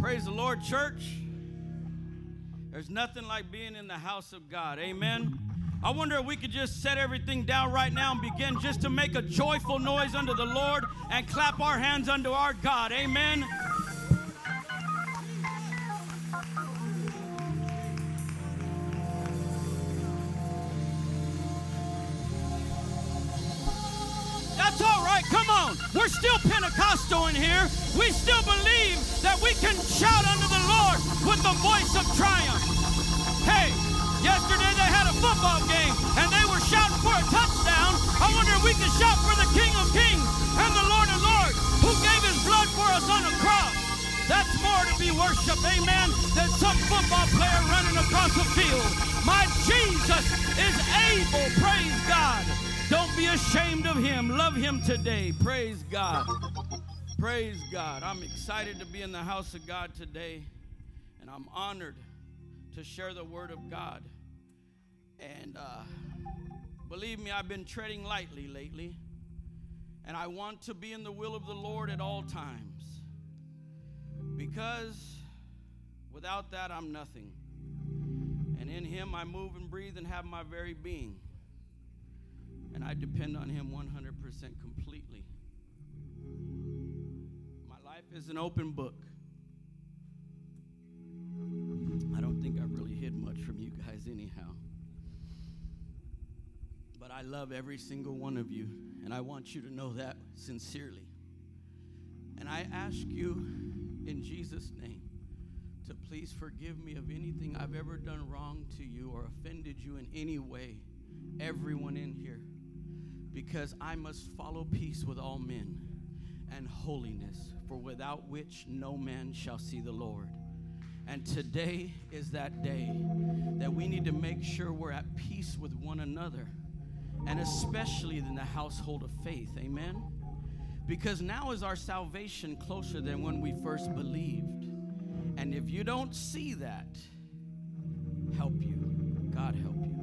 Praise the Lord, church. There's nothing like being in the house of God. Amen. I wonder if we could just set everything down right now and begin just to make a joyful noise unto the Lord and clap our hands unto our God. Amen. That's all right. Come on. We're still Pentecostal in here. We still believe we can shout unto the Lord with the voice of triumph. Hey, yesterday they had a football game and they were shouting for a touchdown. I wonder if we can shout for the King of Kings and the Lord of Lords who gave his blood for us on the cross. That's more to be worshiped, amen, than some football player running across the field. My Jesus is able, praise God. Don't be ashamed of him. Love him today. Praise God. Praise God. I'm excited to be in the house of God today, and I'm honored to share the word of God. And uh, believe me, I've been treading lightly lately, and I want to be in the will of the Lord at all times because without that, I'm nothing. And in Him, I move and breathe and have my very being. And I depend on Him 100% completely. Life is an open book. I don't think I've really hid much from you guys, anyhow. But I love every single one of you, and I want you to know that sincerely. And I ask you in Jesus' name to please forgive me of anything I've ever done wrong to you or offended you in any way, everyone in here, because I must follow peace with all men and holiness, for without which no man shall see the Lord. And today is that day that we need to make sure we're at peace with one another, and especially in the household of faith. Amen. Because now is our salvation closer than when we first believed. And if you don't see that, help you. God help you.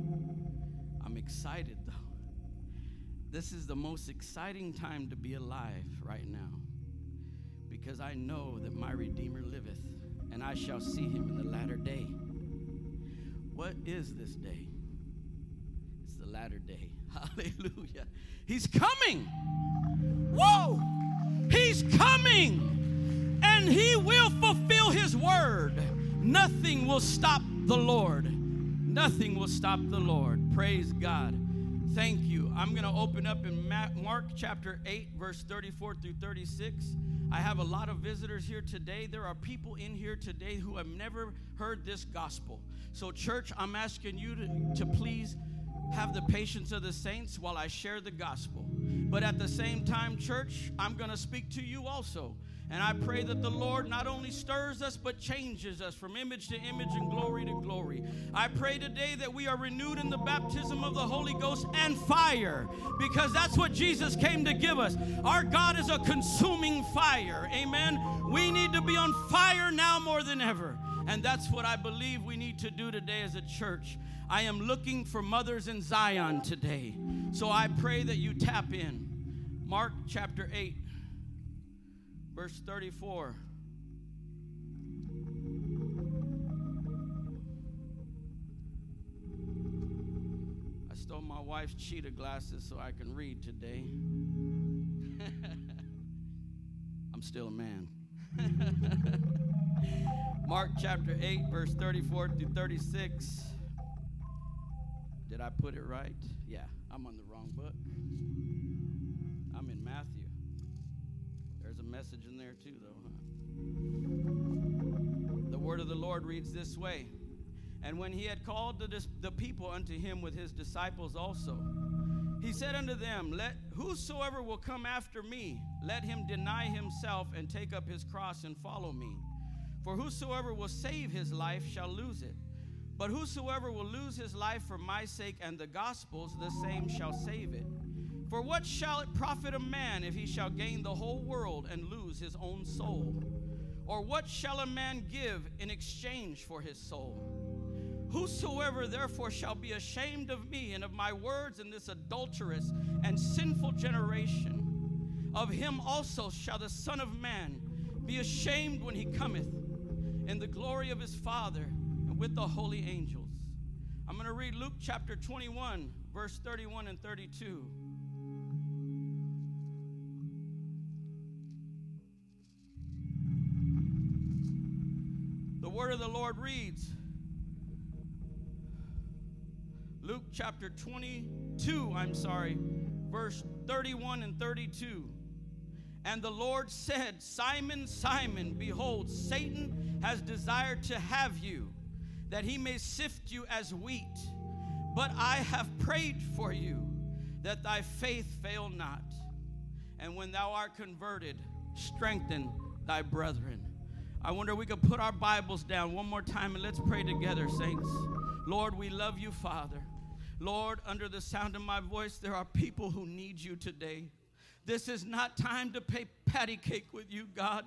I'm excited though. This is the most exciting time to be alive right now. Because I know that my Redeemer liveth, and I shall see him in the latter day. What is this day? It's the latter day. Hallelujah. He's coming. Whoa! He's coming and he will fulfill his word. Nothing will stop the Lord. Nothing will stop the Lord. Praise God. Thank you. I'm going to open up in Mark chapter 8, verse 34 through 36. I have a lot of visitors here today. There are people in here today who have never heard this gospel. So, church, I'm asking you to, to please have the patience of the saints while I share the gospel. But at the same time, church, I'm going to speak to you also. And I pray that the Lord not only stirs us, but changes us from image to image and glory to glory. I pray today that we are renewed in the baptism of the Holy Ghost and fire, because that's what Jesus came to give us. Our God is a consuming fire. Amen. We need to be on fire now more than ever. And that's what I believe we need to do today as a church. I am looking for mothers in Zion today. So I pray that you tap in. Mark chapter 8, verse 34. I stole my wife's cheetah glasses so I can read today. I'm still a man. Mark chapter 8, verse 34 through 36. Did I put it right? Yeah, I'm on the wrong book. Message in there too, though, huh? The word of the Lord reads this way And when he had called the, the people unto him with his disciples also, he said unto them, Let whosoever will come after me, let him deny himself and take up his cross and follow me. For whosoever will save his life shall lose it. But whosoever will lose his life for my sake and the gospel's, the same shall save it. For what shall it profit a man if he shall gain the whole world and lose his own soul? Or what shall a man give in exchange for his soul? Whosoever therefore shall be ashamed of me and of my words in this adulterous and sinful generation, of him also shall the Son of Man be ashamed when he cometh in the glory of his Father and with the holy angels. I'm going to read Luke chapter 21, verse 31 and 32. Word of the Lord reads Luke chapter 22, I'm sorry, verse 31 and 32. And the Lord said, Simon, Simon, behold, Satan has desired to have you, that he may sift you as wheat. But I have prayed for you, that thy faith fail not. And when thou art converted, strengthen thy brethren. I wonder if we could put our Bibles down one more time and let's pray together, saints. Lord, we love you, Father. Lord, under the sound of my voice, there are people who need you today. This is not time to pay patty cake with you, God.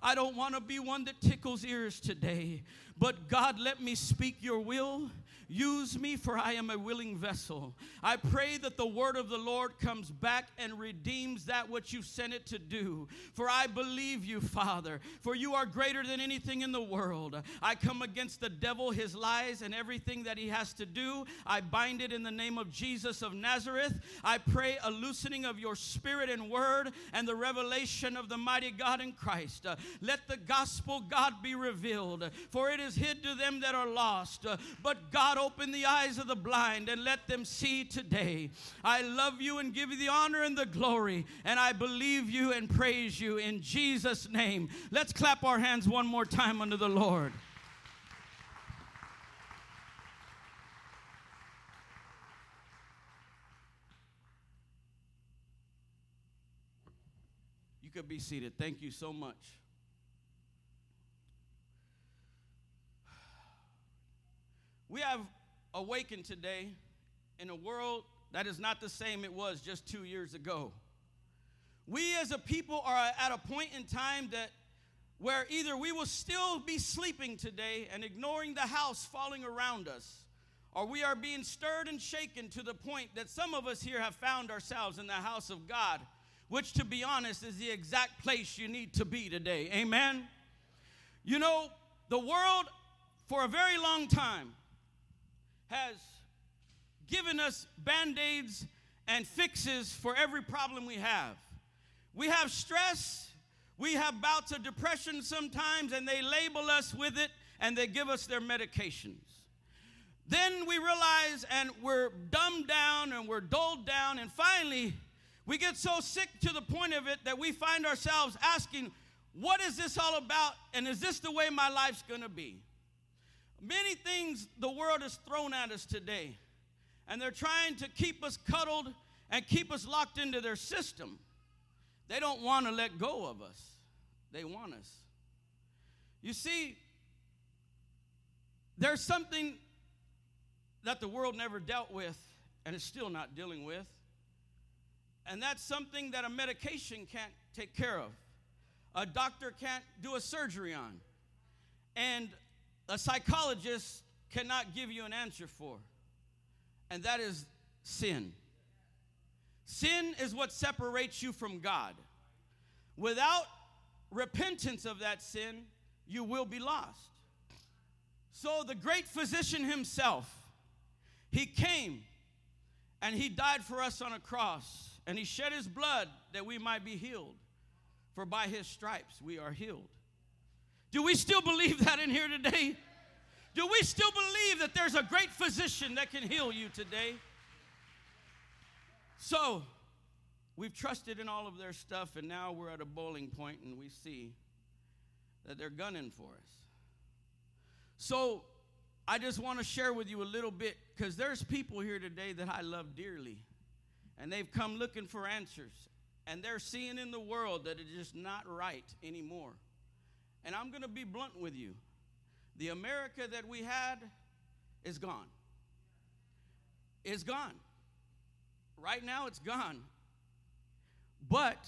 I don't want to be one that tickles ears today. But God, let me speak your will Use me, for I am a willing vessel. I pray that the word of the Lord comes back and redeems that which you sent it to do. For I believe you, Father, for you are greater than anything in the world. I come against the devil, his lies, and everything that he has to do. I bind it in the name of Jesus of Nazareth. I pray a loosening of your spirit and word and the revelation of the mighty God in Christ. Let the gospel, God, be revealed, for it is hid to them that are lost. Uh, but God, open the eyes of the blind and let them see today. I love you and give you the honor and the glory, and I believe you and praise you in Jesus' name. Let's clap our hands one more time unto the Lord. You could be seated. Thank you so much. We have awakened today in a world that is not the same it was just two years ago. We as a people are at a point in time that where either we will still be sleeping today and ignoring the house falling around us, or we are being stirred and shaken to the point that some of us here have found ourselves in the house of God, which, to be honest, is the exact place you need to be today. Amen? You know, the world, for a very long time, has given us band aids and fixes for every problem we have. We have stress, we have bouts of depression sometimes, and they label us with it and they give us their medications. Then we realize and we're dumbed down and we're dulled down, and finally, we get so sick to the point of it that we find ourselves asking, What is this all about? And is this the way my life's gonna be? Many things the world has thrown at us today, and they're trying to keep us cuddled and keep us locked into their system. They don't want to let go of us, they want us. You see, there's something that the world never dealt with and is still not dealing with. And that's something that a medication can't take care of. A doctor can't do a surgery on. And a psychologist cannot give you an answer for, and that is sin. Sin is what separates you from God. Without repentance of that sin, you will be lost. So, the great physician himself, he came and he died for us on a cross, and he shed his blood that we might be healed. For by his stripes we are healed. Do we still believe that in here today? Do we still believe that there's a great physician that can heal you today? So, we've trusted in all of their stuff, and now we're at a bowling point and we see that they're gunning for us. So, I just want to share with you a little bit because there's people here today that I love dearly, and they've come looking for answers, and they're seeing in the world that it's just not right anymore. And I'm going to be blunt with you. The America that we had is gone. Is gone. Right now, it's gone. But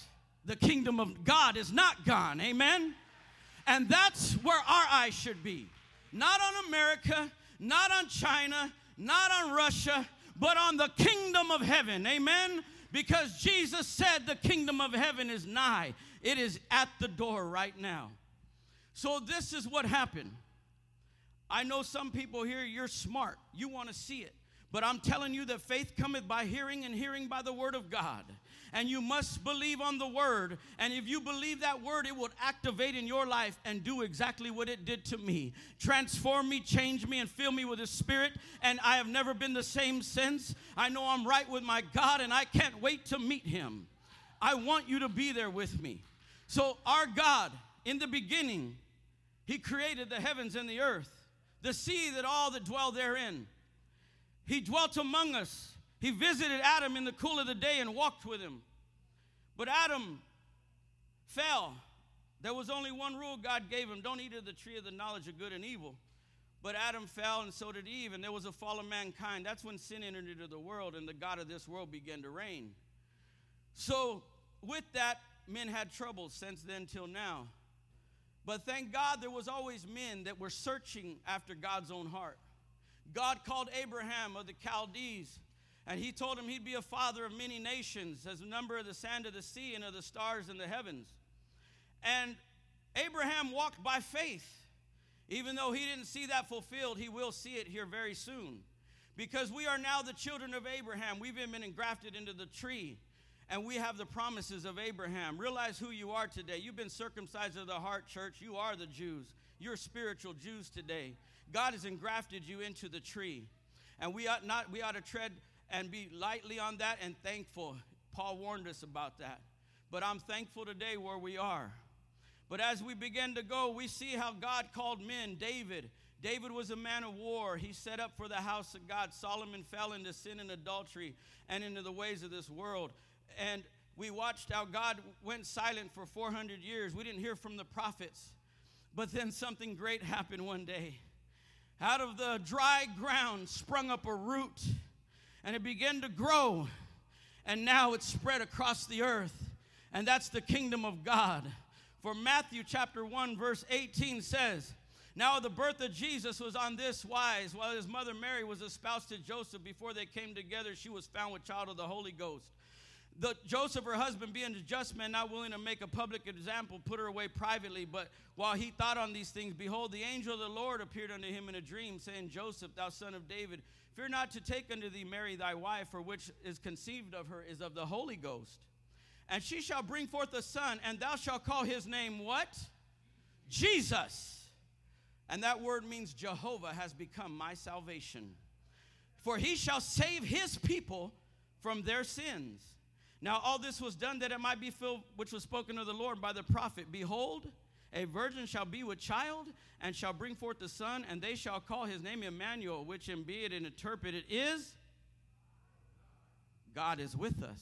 the kingdom of God is not gone. Amen? And that's where our eyes should be. Not on America, not on China, not on Russia, but on the kingdom of heaven. Amen? Because Jesus said the kingdom of heaven is nigh, it is at the door right now. So, this is what happened. I know some people here, you're smart, you want to see it. But I'm telling you that faith cometh by hearing, and hearing by the word of God. And you must believe on the word. And if you believe that word, it will activate in your life and do exactly what it did to me transform me, change me, and fill me with His Spirit. And I have never been the same since. I know I'm right with my God, and I can't wait to meet Him. I want you to be there with me. So, our God, in the beginning, He created the heavens and the earth, the sea that all that dwell therein. He dwelt among us. He visited Adam in the cool of the day and walked with him. But Adam fell. There was only one rule God gave him don't eat of the tree of the knowledge of good and evil. But Adam fell, and so did Eve, and there was a fall of mankind. That's when sin entered into the world, and the God of this world began to reign. So, with that, men had trouble since then till now. But thank God there was always men that were searching after God's own heart. God called Abraham of the Chaldees, and he told him he'd be a father of many nations, as the number of the sand of the sea and of the stars in the heavens. And Abraham walked by faith. Even though he didn't see that fulfilled, he will see it here very soon. Because we are now the children of Abraham. We've been engrafted into the tree, and we have the promises of Abraham. Realize who you are today. You've been circumcised of the heart, church. You are the Jews. You're spiritual Jews today. God has engrafted you into the tree. And we ought not, we ought to tread and be lightly on that and thankful. Paul warned us about that. But I'm thankful today where we are. But as we begin to go, we see how God called men. David, David was a man of war. He set up for the house of God. Solomon fell into sin and adultery and into the ways of this world. And we watched how God went silent for 400 years. We didn't hear from the prophets. But then something great happened one day. Out of the dry ground sprung up a root, and it began to grow, and now it's spread across the earth. And that's the kingdom of God. For Matthew chapter 1, verse 18 says, Now the birth of Jesus was on this wise, while his mother Mary was espoused to Joseph before they came together, she was found with child of the Holy Ghost. The, Joseph, her husband, being a just man, not willing to make a public example, put her away privately. But while he thought on these things, behold, the angel of the Lord appeared unto him in a dream, saying, Joseph, thou son of David, fear not to take unto thee Mary thy wife, for which is conceived of her is of the Holy Ghost. And she shall bring forth a son, and thou shalt call his name what? Jesus. And that word means Jehovah has become my salvation. For he shall save his people from their sins. Now, all this was done that it might be filled, which was spoken of the Lord by the prophet. Behold, a virgin shall be with child, and shall bring forth the son, and they shall call his name Emmanuel, which, in be it interpreted, is God is with us.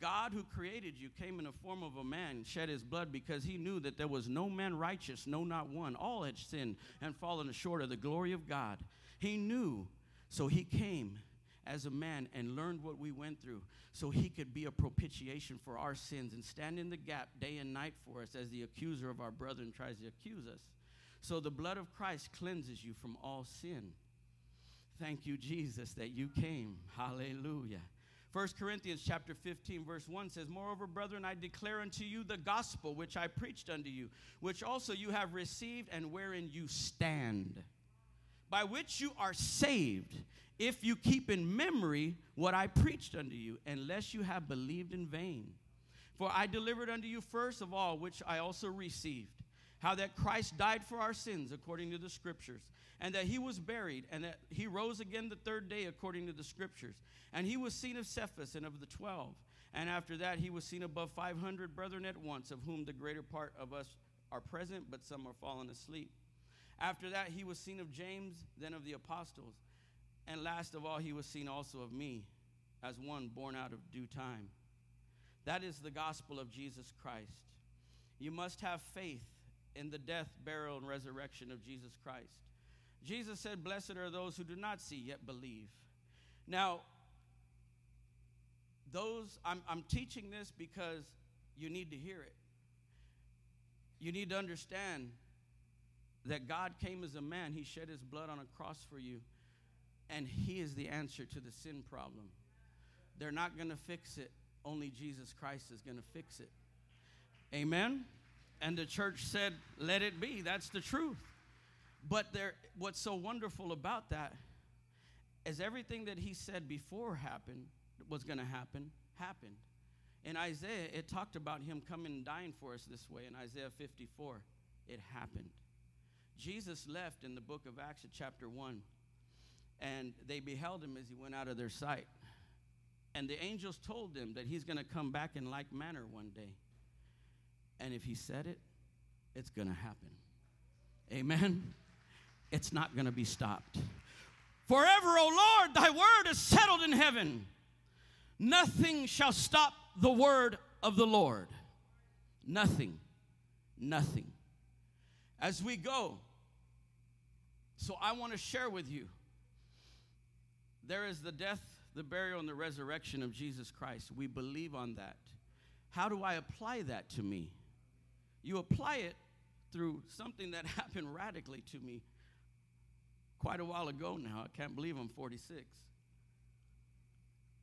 God who created you came in the form of a man, shed his blood because he knew that there was no man righteous, no, not one. All had sinned and fallen short of the glory of God. He knew, so he came as a man and learned what we went through so he could be a propitiation for our sins and stand in the gap day and night for us as the accuser of our brethren tries to accuse us. So the blood of Christ cleanses you from all sin. Thank you, Jesus, that you came. Hallelujah. 1 Corinthians chapter 15, verse 1 says, Moreover, brethren, I declare unto you the gospel which I preached unto you, which also you have received and wherein you stand, by which you are saved if you keep in memory what I preached unto you, unless you have believed in vain. For I delivered unto you first of all, which I also received, how that Christ died for our sins according to the Scriptures, and that he was buried, and that he rose again the third day according to the Scriptures. And he was seen of Cephas and of the twelve. And after that, he was seen above 500 brethren at once, of whom the greater part of us are present, but some are fallen asleep. After that, he was seen of James, then of the apostles. And last of all, he was seen also of me as one born out of due time. That is the gospel of Jesus Christ. You must have faith in the death, burial, and resurrection of Jesus Christ. Jesus said, Blessed are those who do not see yet believe. Now, those, I'm, I'm teaching this because you need to hear it. You need to understand that God came as a man, He shed His blood on a cross for you and He is the answer to the sin problem. They're not going to fix it. Only Jesus Christ is going to fix it. Amen? And the church said, let it be. That's the truth. But there, what's so wonderful about that is everything that he said before happened, was going to happen, happened. In Isaiah, it talked about him coming and dying for us this way. In Isaiah 54, it happened. Jesus left in the book of Acts, chapter 1, and they beheld him as he went out of their sight. And the angels told them that he's going to come back in like manner one day. And if he said it, it's going to happen. Amen. It's not going to be stopped. Forever, O Lord, thy word is settled in heaven. Nothing shall stop the word of the Lord. Nothing. Nothing. As we go, so I want to share with you there is the death, the burial, and the resurrection of Jesus Christ. We believe on that. How do I apply that to me? You apply it through something that happened radically to me quite a while ago now. I can't believe I'm 46.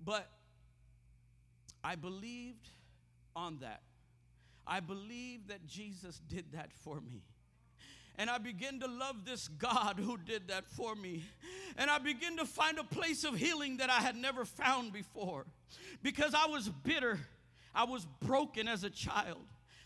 But I believed on that. I believe that Jesus did that for me. And I begin to love this God who did that for me. And I begin to find a place of healing that I had never found before. Because I was bitter, I was broken as a child.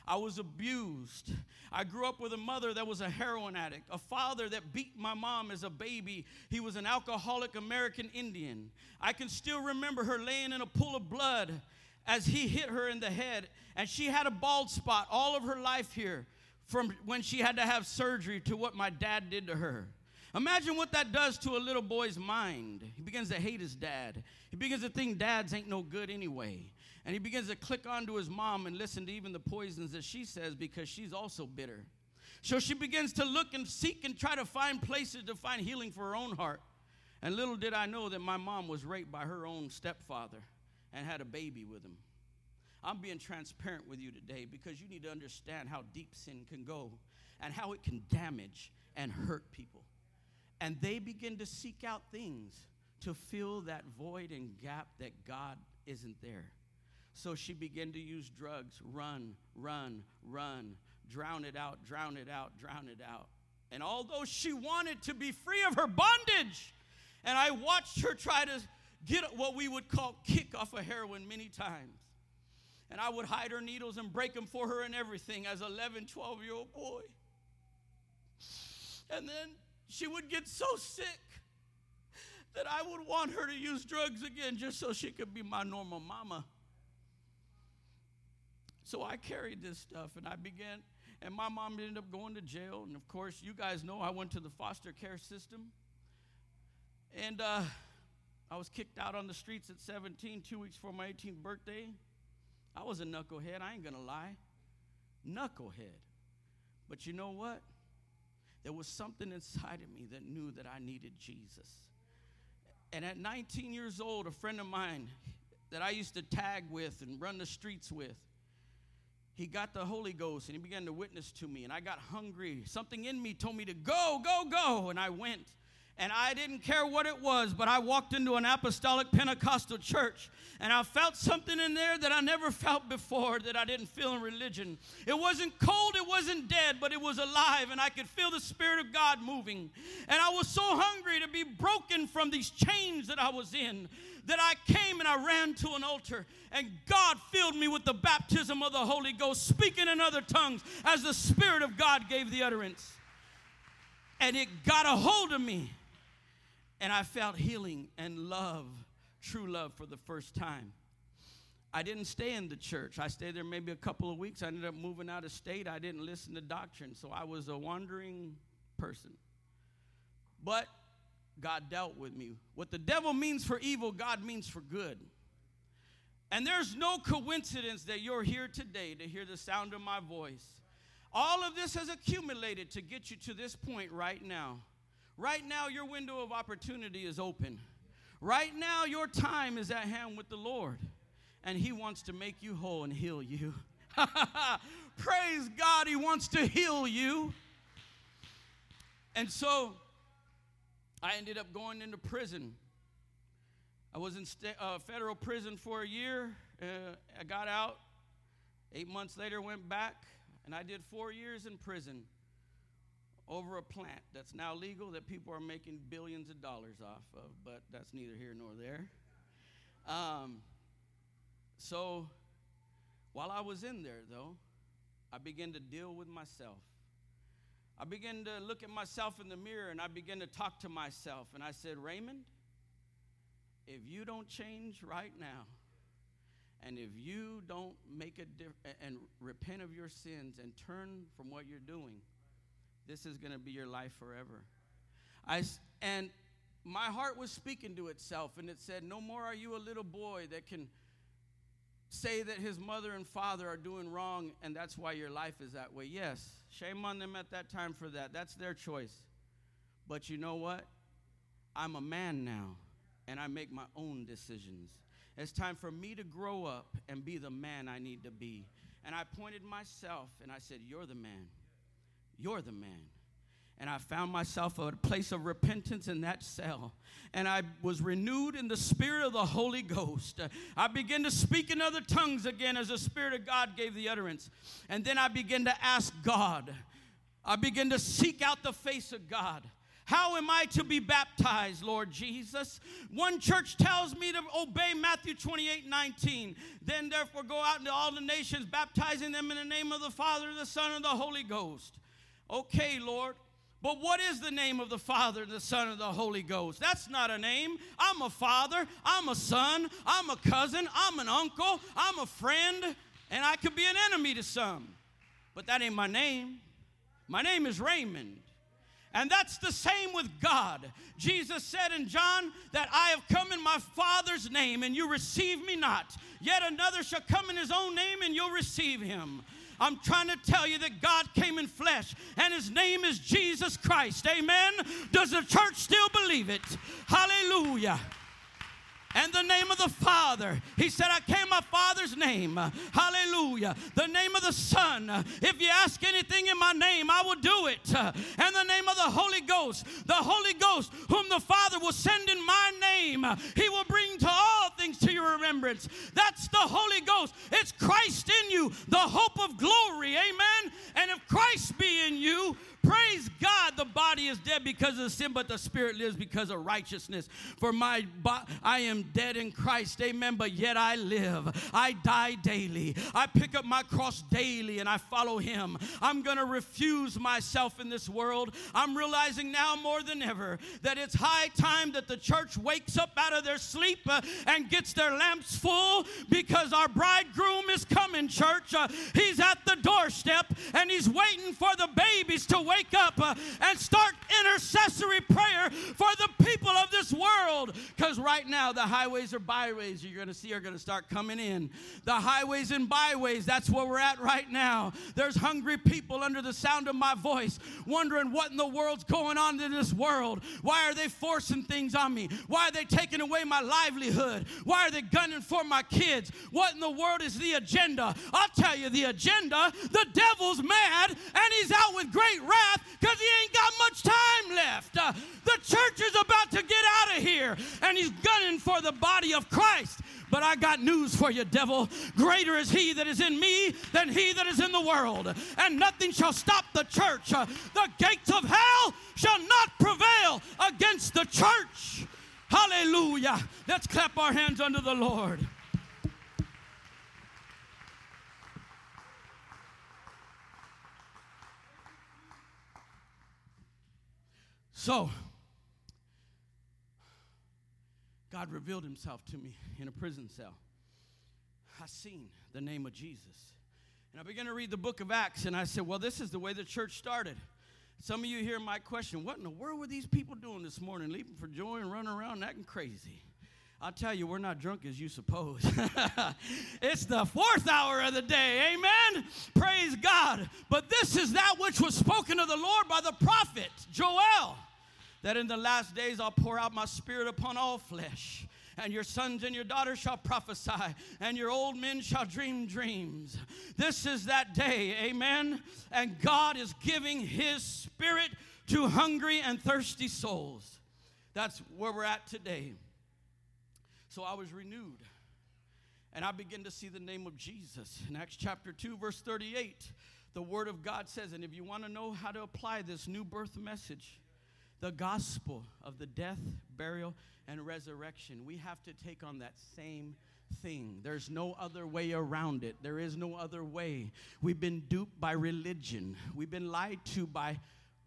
I was abused. I grew up with a mother that was a heroin addict, a father that beat my mom as a baby. He was an alcoholic American Indian. I can still remember her laying in a pool of blood as he hit her in the head, and she had a bald spot all of her life here from when she had to have surgery to what my dad did to her. Imagine what that does to a little boy's mind. He begins to hate his dad. He begins to think dads ain't no good anyway. And he begins to click onto his mom and listen to even the poisons that she says because she's also bitter. So she begins to look and seek and try to find places to find healing for her own heart. And little did I know that my mom was raped by her own stepfather and had a baby with him. I'm being transparent with you today because you need to understand how deep sin can go and how it can damage and hurt people. And they begin to seek out things to fill that void and gap that God isn't there. So she began to use drugs, run, run, run, drown it out, drown it out, drown it out. And although she wanted to be free of her bondage, and I watched her try to get what we would call kick off of heroin many times. And I would hide her needles and break them for her and everything as 11, 12 year old boy. And then she would get so sick that I would want her to use drugs again just so she could be my normal mama. So I carried this stuff and I began, and my mom ended up going to jail. And of course, you guys know I went to the foster care system. And uh, I was kicked out on the streets at 17, two weeks before my 18th birthday. I was a knucklehead, I ain't gonna lie. Knucklehead. But you know what? There was something inside of me that knew that I needed Jesus. And at 19 years old, a friend of mine that I used to tag with and run the streets with, he got the Holy Ghost and he began to witness to me. And I got hungry. Something in me told me to go, go, go. And I went and I didn't care what it was, but I walked into an apostolic Pentecostal church and I felt something in there that I never felt before that I didn't feel in religion. It wasn't cold, it wasn't dead, but it was alive and I could feel the Spirit of God moving. And I was so hungry to be broken from these chains that I was in that I came and I ran to an altar and God filled me with the baptism of the Holy Ghost, speaking in other tongues as the Spirit of God gave the utterance. And it got a hold of me. And I felt healing and love, true love, for the first time. I didn't stay in the church. I stayed there maybe a couple of weeks. I ended up moving out of state. I didn't listen to doctrine, so I was a wandering person. But God dealt with me. What the devil means for evil, God means for good. And there's no coincidence that you're here today to hear the sound of my voice. All of this has accumulated to get you to this point right now. Right now, your window of opportunity is open. Right now, your time is at hand with the Lord, and He wants to make you whole and heal you. Praise God, He wants to heal you. And so, I ended up going into prison. I was in uh, federal prison for a year. Uh, I got out. Eight months later, went back. And I did four years in prison over a plant that's now legal that people are making billions of dollars off of, but that's neither here nor there. Um, so while I was in there, though, I began to deal with myself. I began to look at myself in the mirror and I began to talk to myself. And I said, Raymond, if you don't change right now, and if you don't make a difference and repent of your sins and turn from what you're doing, this is going to be your life forever. I, and my heart was speaking to itself, and it said, No more are you a little boy that can say that his mother and father are doing wrong, and that's why your life is that way. Yes, shame on them at that time for that. That's their choice. But you know what? I'm a man now, and I make my own decisions. It's time for me to grow up and be the man I need to be. And I pointed myself and I said, You're the man. You're the man. And I found myself at a place of repentance in that cell. And I was renewed in the spirit of the Holy Ghost. I began to speak in other tongues again as the Spirit of God gave the utterance. And then I began to ask God. I began to seek out the face of God. How am I to be baptized, Lord Jesus? One church tells me to obey Matthew 28 19. Then, therefore, go out into all the nations, baptizing them in the name of the Father, the Son, and the Holy Ghost. Okay, Lord. But what is the name of the Father, the Son, and the Holy Ghost? That's not a name. I'm a father, I'm a son, I'm a cousin, I'm an uncle, I'm a friend, and I could be an enemy to some. But that ain't my name. My name is Raymond. And that's the same with God. Jesus said in John that I have come in my Father's name and you receive me not. Yet another shall come in his own name and you'll receive him. I'm trying to tell you that God came in flesh and his name is Jesus Christ. Amen. Does the church still believe it? Hallelujah and the name of the Father. He said, I came my Father's name. Hallelujah. The name of the Son. If you ask anything in my name, I will do it. And the name of the Holy Ghost. The Holy Ghost, whom the Father will send in my name, he will bring to all your remembrance. That's the Holy Ghost. It's Christ in you, the hope of glory. Amen. And if Christ be in you, Praise God, the body is dead because of sin, but the spirit lives because of righteousness. For my bo- I am dead in Christ, amen, but yet I live. I die daily. I pick up my cross daily and I follow him. I'm going to refuse myself in this world. I'm realizing now more than ever that it's high time that the church wakes up out of their sleep uh, and gets their lamps full because our bridegroom is coming, church. Uh, he's at the doorstep and he's waiting for the babies to wake up uh, and start intercessory prayer for the people of this world. Because right now, the highways or byways you're going to see are going to start coming in. The highways and byways, that's where we're at right now. There's hungry people under the sound of my voice wondering what in the world's going on in this world. Why are they forcing things on me? Why are they taking away my livelihood? Why are they gunning for my kids? What in the world is the agenda? I'll tell you the agenda. The devil's mad and he's out with great wrath because he ain't got much time left. Uh, the church is about to get out of here, and he's gunning for the body of Christ. But I got news for you, devil. Greater is he that is in me than he that is in the world. And nothing shall stop the church. Uh, the gates of hell shall not prevail against the church. Hallelujah. Let's clap our hands unto the Lord. So, God revealed himself to me in a prison cell. I seen the name of Jesus. And I began to read the book of Acts, and I said, Well, this is the way the church started. Some of you hear my question What in the world were these people doing this morning, leaping for joy and running around acting crazy? I'll tell you, we're not drunk as you suppose. it's the fourth hour of the day. Amen. Praise God. But this is that which was spoken of the Lord by the prophet Joel that in the last days I'll pour out my spirit upon all flesh. And your sons and your daughters shall prophesy, and your old men shall dream dreams. This is that day, amen. And God is giving His Spirit to hungry and thirsty souls. That's where we're at today. So I was renewed, and I begin to see the name of Jesus. In Acts chapter 2, verse 38, the Word of God says, and if you want to know how to apply this new birth message, the gospel of the death, burial, and resurrection, we have to take on that same thing. There's no other way around it. There is no other way. We've been duped by religion, we've been lied to by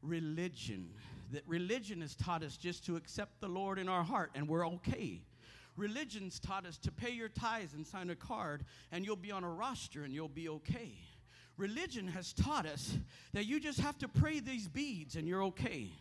religion. That religion has taught us just to accept the Lord in our heart and we're okay. Religion's taught us to pay your tithes and sign a card and you'll be on a roster and you'll be okay. Religion has taught us that you just have to pray these beads and you're okay.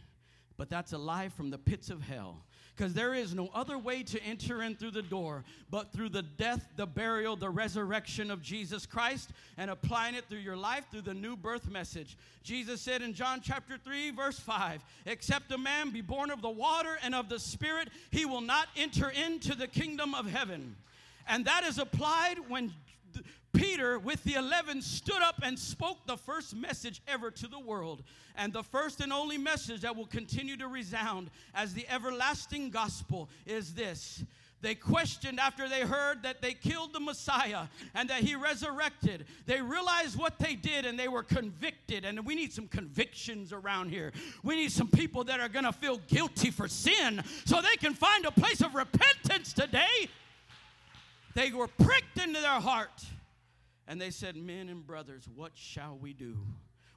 But that's a lie from the pits of hell. Because there is no other way to enter in through the door but through the death, the burial, the resurrection of Jesus Christ and applying it through your life through the new birth message. Jesus said in John chapter 3, verse 5 Except a man be born of the water and of the Spirit, he will not enter into the kingdom of heaven. And that is applied when Peter, with the 11, stood up and spoke the first message ever to the world, and the first and only message that will continue to resound as the everlasting gospel is this. They questioned after they heard that they killed the Messiah and that he resurrected. They realized what they did and they were convicted. And we need some convictions around here. We need some people that are going to feel guilty for sin so they can find a place of repentance today. They were pricked into their heart and they said, Men and brothers, what shall we do?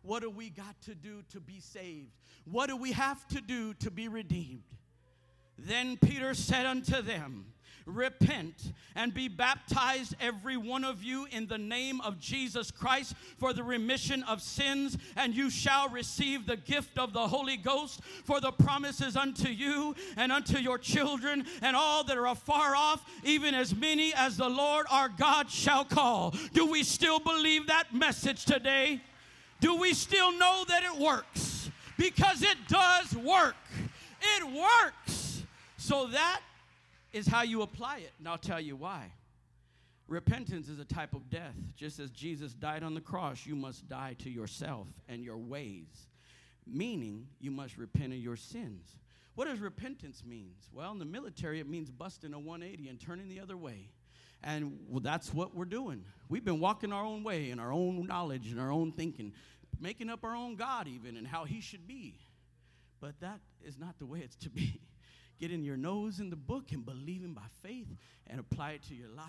What do we got to do to be saved? What do we have to do to be redeemed? Then Peter said unto them, repent and be baptized, every one of you, in the name of Jesus Christ for the remission of sins, and you shall receive the gift of the Holy Ghost. For the promises unto you and unto your children and all that are afar off, even as many as the Lord our God shall call. Do we still believe that message today? Do we still know that it works? Because it does work. It works. So that is how you apply it, and I'll tell you why. Repentance is a type of death. Just as Jesus died on the cross, you must die to yourself and your ways, meaning you must repent of your sins. What does repentance mean? Well, in the military, it means busting a 180 and turning the other way. And well, that's what we're doing. We've been walking our own way in our own knowledge and our own thinking, making up our own God even and how he should be. But that is not the way it's to be getting your nose in the book and believing by faith and apply it to your life.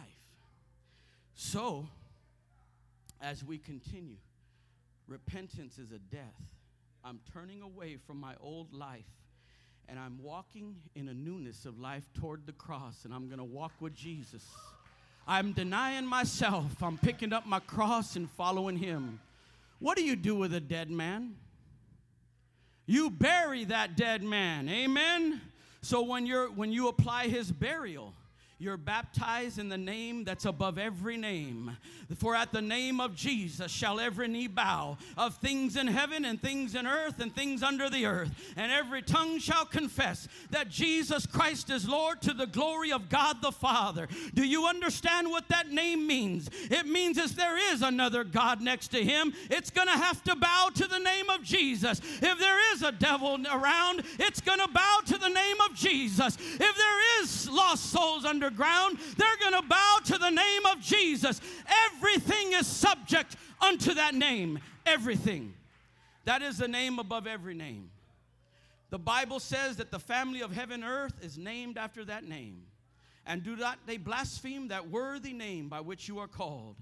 So, as we continue, repentance is a death. I'm turning away from my old life and I'm walking in a newness of life toward the cross, and I'm gonna walk with Jesus. I'm denying myself. I'm picking up my cross and following Him. What do you do with a dead man? You bury that dead man. Amen. So when you're when you apply his burial, you're baptized in the name that's above every name. For at the name of Jesus shall every knee bow of things in heaven and things in earth and things under the earth. And every tongue shall confess that Jesus Christ is Lord to the glory of God the Father. Do you understand what that name means? It means if there is another God next to him, it's going to have to bow to the name of Jesus. If there is a devil around, it's going to bow to the name of Jesus. If there is lost souls under ground, they're going to bow to the name of Jesus. Everything is subject unto that name. Everything. That is the name above every name. The Bible says that the family of heaven and earth is named after that name. And do not they blaspheme that worthy name by which you are called.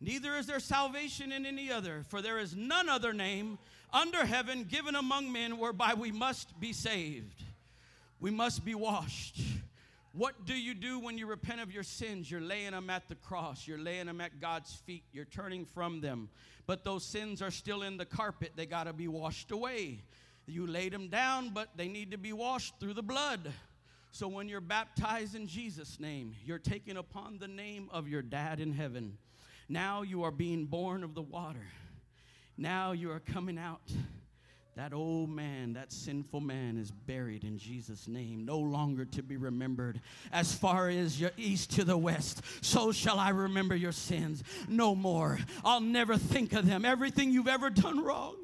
Neither is there salvation in any other, for there is none other name under heaven given among men whereby we must be saved. We must be washed. What do you do when you repent of your sins? You're laying them at the cross, you're laying them at God's feet, you're turning from them. But those sins are still in the carpet, they got to be washed away. You laid them down, but they need to be washed through the blood. So when you're baptized in Jesus' name, you're taking upon the name of your dad in heaven. Now you are being born of the water. Now you are coming out that old man, that sinful man, is buried in Jesus' name, no longer to be remembered. As far as your east to the west, so shall I remember your sins no more. I'll never think of them. Everything you've ever done wrong.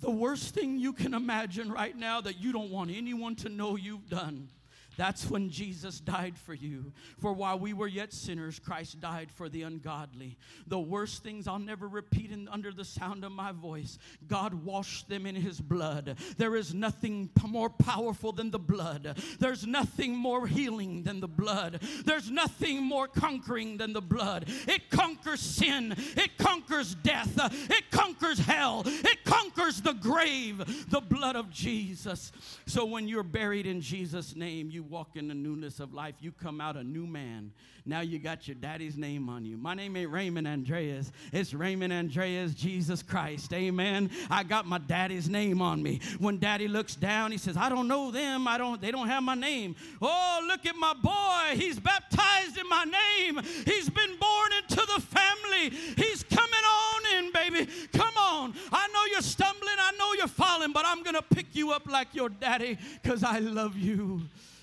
The worst thing you can imagine right now that you don't want anyone to know you've done. That's when Jesus died for you. For while we were yet sinners, Christ died for the ungodly. The worst things I'll never repeat in, under the sound of my voice, God washed them in His blood. There is nothing more powerful than the blood. There's nothing more healing than the blood. There's nothing more conquering than the blood. It conquers sin, it conquers death, it conquers hell, it conquers the grave. The blood of Jesus. So when you're buried in Jesus' name, you walk in the newness of life. You come out a new man. Now you got your daddy's name on you. My name ain't Raymond Andreas. It's Raymond Andreas Jesus Christ. Amen. I got my daddy's name on me. When daddy looks down, he says, I don't know them. I don't, they don't have my name. Oh, look at my boy. He's baptized in my name. He's been born into the family. He's coming on in, baby. Come on. I know you're stumbling. I know you're falling, but I'm going to pick you up like your daddy because I love you.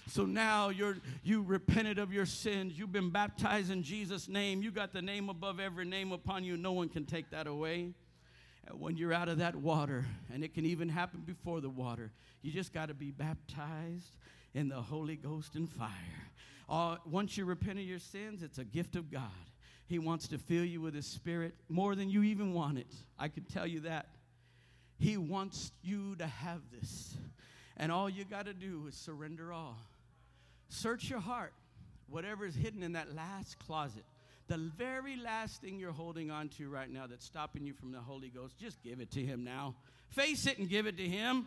So now you're you repented of your sins. You've been baptized in Jesus' name. You got the name above every name upon you. No one can take that away. And when you're out of that water, and it can even happen before the water, you just got to be baptized in the Holy Ghost and fire. Uh, once you repent of your sins, it's a gift of God. He wants to fill you with His Spirit more than you even want it. I can tell you that. He wants you to have this. And all you got to do is surrender all. Search your heart. Whatever is hidden in that last closet, the very last thing you're holding on to right now that's stopping you from the Holy Ghost, just give it to Him now. Face it and give it to Him.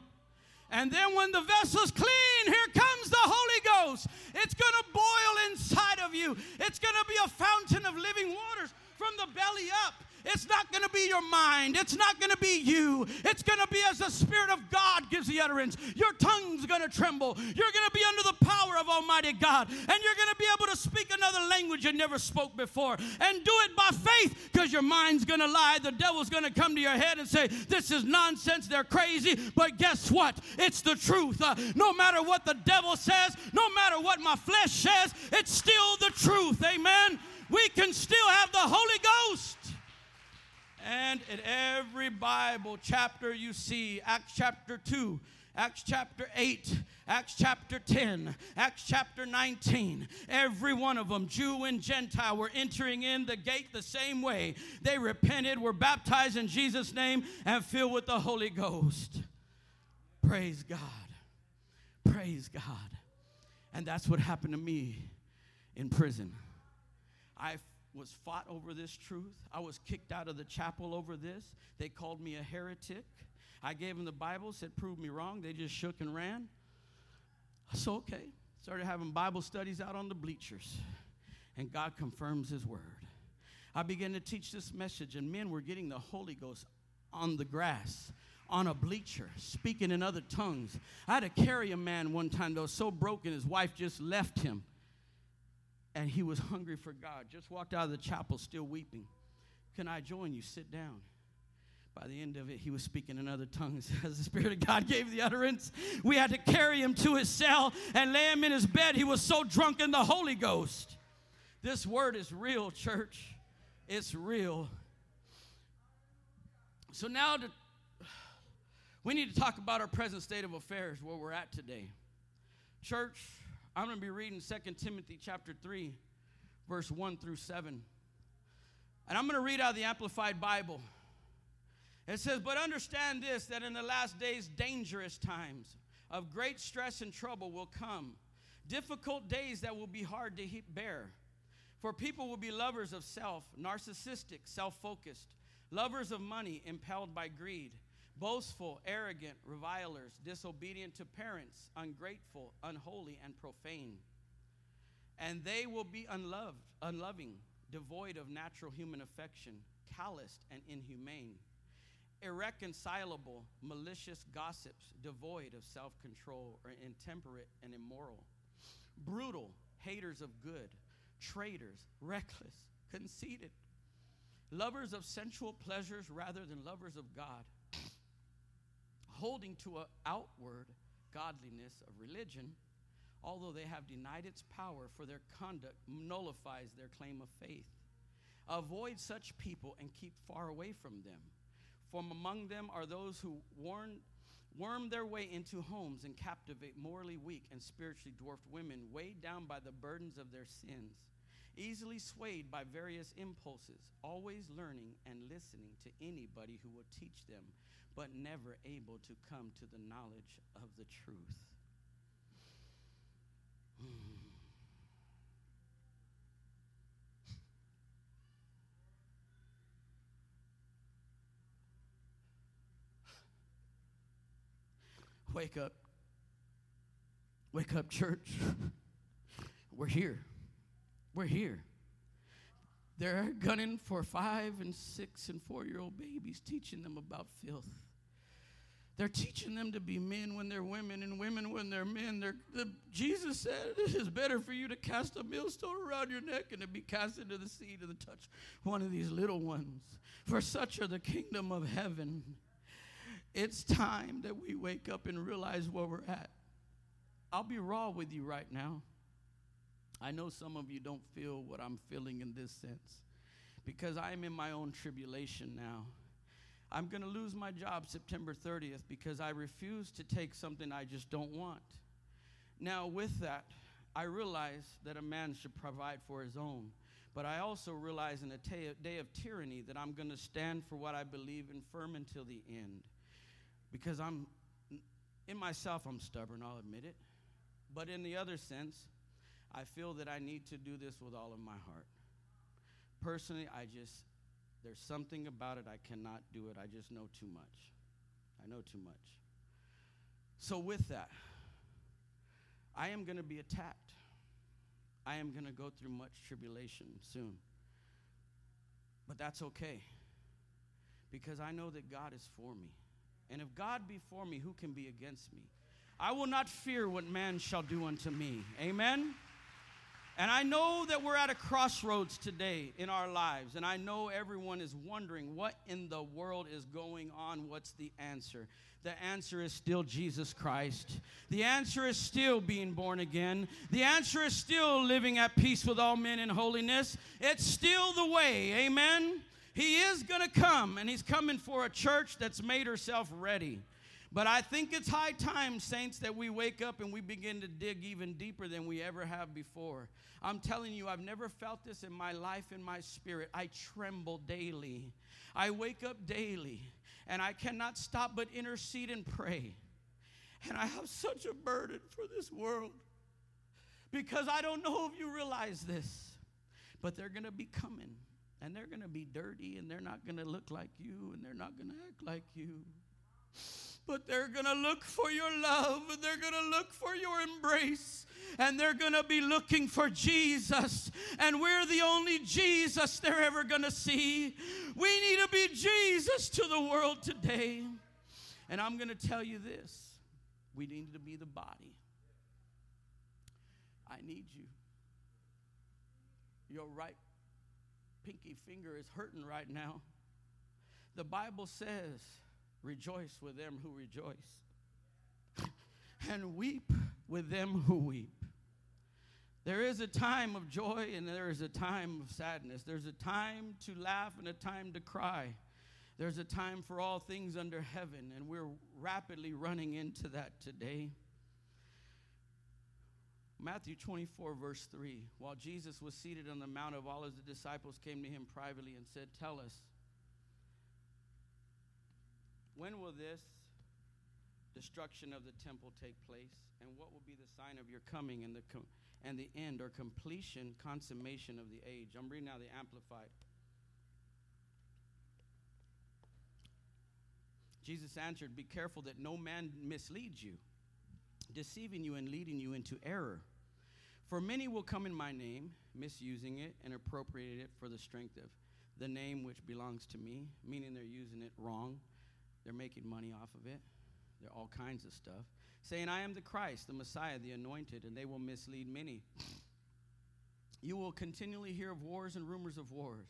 And then when the vessel's clean, here comes the Holy Ghost. It's going to boil inside of you, it's going to be a fountain of living waters from the belly up. It's not going to be your mind. It's not going to be you. It's going to be as the Spirit of God gives the utterance. Your tongue's going to tremble. You're going to be under the power of Almighty God. And you're going to be able to speak another language you never spoke before. And do it by faith because your mind's going to lie. The devil's going to come to your head and say, This is nonsense. They're crazy. But guess what? It's the truth. Uh, no matter what the devil says, no matter what my flesh says, it's still the truth. Amen. We can still have the Holy Ghost. And in every Bible chapter you see, Acts chapter 2, Acts chapter 8, Acts chapter 10, Acts chapter 19, every one of them, Jew and Gentile, were entering in the gate the same way. They repented, were baptized in Jesus' name, and filled with the Holy Ghost. Praise God. Praise God. And that's what happened to me in prison. I was fought over this truth. I was kicked out of the chapel over this. They called me a heretic. I gave them the Bible, said, prove me wrong. They just shook and ran. So, okay. Started having Bible studies out on the bleachers. And God confirms His word. I began to teach this message, and men were getting the Holy Ghost on the grass, on a bleacher, speaking in other tongues. I had to carry a man one time that was so broken, his wife just left him and he was hungry for God. Just walked out of the chapel still weeping. Can I join you? Sit down. By the end of it, he was speaking in other tongues as the Spirit of God gave the utterance. We had to carry him to his cell and lay him in his bed. He was so drunk in the Holy Ghost. This word is real, church. It's real. So now to, we need to talk about our present state of affairs, where we're at today. Church, I'm going to be reading 2 Timothy chapter 3, verse 1 through 7. And I'm going to read out the Amplified Bible. It says, But understand this, that in the last days, dangerous times of great stress and trouble will come. Difficult days that will be hard to bear. For people will be lovers of self, narcissistic, self focused, lovers of money, impelled by greed boastful, arrogant, revilers, disobedient to parents, ungrateful, unholy, and profane. And they will be unloved, unloving, devoid of natural human affection, calloused and inhumane, irreconcilable, malicious gossips, devoid of self control, or intemperate and immoral, brutal, haters of good, traitors, reckless, conceited, lovers of sensual pleasures rather than lovers of God holding to an outward godliness of religion, although they have denied its power, for their conduct nullifies their claim of faith. Avoid such people and keep far away from them. From among them are those who warn worm their way into homes and captivate morally weak and spiritually dwarfed women weighed down by the burdens of their sins, easily swayed by various impulses, always learning and listening to anybody who will teach them, but never able to come to the knowledge of the truth. Wake up. Wake up, church. We're here. We're here. They're gunning for five and six and four year old babies, teaching them about filth. They're teaching them to be men when they're women and women when they're men. They're, the, Jesus said it is better for you to cast a millstone around your neck and to be cast into the sea to touch one of these little ones. For such are the kingdom of heaven. It's time that we wake up and realize where we're at. I'll be raw with you right now. I know some of you don't feel what I'm feeling in this sense because I'm in my own tribulation now. I'm going to lose my job September 30th because I refuse to take something I just don't want. Now, with that, I realize that a man should provide for his own. But I also realize in a day of tyranny that I'm going to stand for what I believe in firm until the end because I'm, in myself, I'm stubborn, I'll admit it. But in the other sense, I feel that I need to do this with all of my heart. Personally, I just, there's something about it, I cannot do it. I just know too much. I know too much. So, with that, I am going to be attacked. I am going to go through much tribulation soon. But that's okay because I know that God is for me. And if God be for me, who can be against me? I will not fear what man shall do unto me. Amen. And I know that we're at a crossroads today in our lives, and I know everyone is wondering what in the world is going on. What's the answer? The answer is still Jesus Christ. The answer is still being born again. The answer is still living at peace with all men in holiness. It's still the way. Amen. He is going to come, and He's coming for a church that's made herself ready. But I think it's high time, saints, that we wake up and we begin to dig even deeper than we ever have before. I'm telling you, I've never felt this in my life, in my spirit. I tremble daily. I wake up daily, and I cannot stop but intercede and pray. And I have such a burden for this world because I don't know if you realize this, but they're going to be coming and they're going to be dirty and they're not going to look like you and they're not going to act like you. But they're going to look for your love and they're going to look for your embrace and they're going to be looking for Jesus. And we're the only Jesus they're ever going to see. We need to be Jesus to the world today. And I'm going to tell you this we need to be the body. I need you. Your right pinky finger is hurting right now. The Bible says, rejoice with them who rejoice, and weep with them who weep. There is a time of joy and there is a time of sadness. There's a time to laugh and a time to cry. There's a time for all things under heaven, and we're rapidly running into that today. Matthew 24, verse 3. While Jesus was seated on the Mount of Olives, the disciples came to him privately and said, Tell us, when will this destruction of the temple take place? And what will be the sign of your coming and the, com- and the end or completion, consummation of the age? I'm reading now the Amplified. Jesus answered, Be careful that no man misleads you, deceiving you and leading you into error. For many will come in my name, misusing it and appropriate it for the strength of the name which belongs to me, meaning they're using it wrong. They're making money off of it. They're all kinds of stuff. Saying, I am the Christ, the Messiah, the anointed, and they will mislead many. You will continually hear of wars and rumors of wars.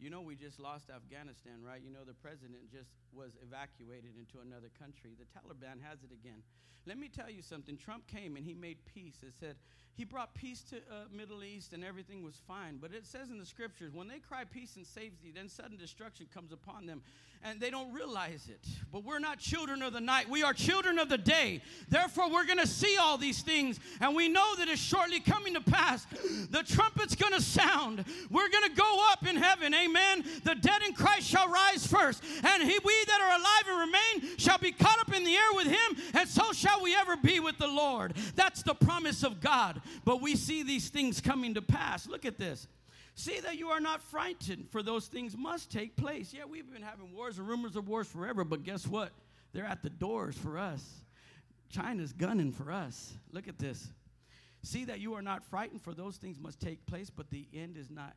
You know, we just lost Afghanistan, right? You know, the president just was evacuated into another country. The Taliban has it again. Let me tell you something. Trump came and he made peace. It said he brought peace to uh, Middle East and everything was fine. But it says in the scriptures, when they cry peace and safety, then sudden destruction comes upon them and they don't realize it. But we're not children of the night. We are children of the day. Therefore, we're going to see all these things and we know that it's shortly coming to pass. The trumpet's going to sound. We're going to go up in heaven. Amen. The dead in Christ shall rise first, and he, we that are alive and remain shall be caught up in the air with him, and so shall we ever be with the Lord. That's the promise of God. But we see these things coming to pass. Look at this. See that you are not frightened, for those things must take place. Yeah, we've been having wars and rumors of wars forever, but guess what? They're at the doors for us. China's gunning for us. Look at this. See that you are not frightened, for those things must take place, but the end is not,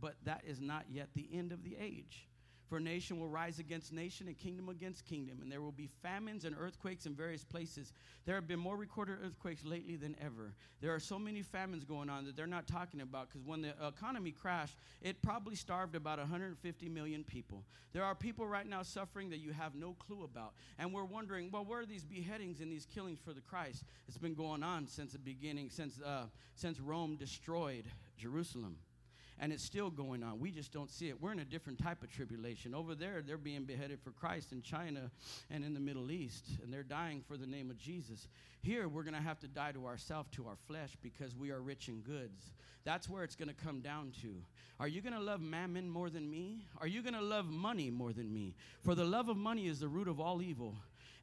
but that is not yet the end of the age. For nation will rise against nation and kingdom against kingdom, and there will be famines and earthquakes in various places. There have been more recorded earthquakes lately than ever. There are so many famines going on that they're not talking about because when the economy crashed, it probably starved about 150 million people. There are people right now suffering that you have no clue about. And we're wondering, well, where are these beheadings and these killings for the Christ? It's been going on since the beginning, since, uh, since Rome destroyed Jerusalem and it's still going on. We just don't see it. We're in a different type of tribulation. Over there, they're being beheaded for Christ in China and in the Middle East, and they're dying for the name of Jesus. Here, we're going to have to die to ourselves, to our flesh, because we are rich in goods. That's where it's going to come down to. Are you going to love mammon more than me? Are you going to love money more than me? For the love of money is the root of all evil.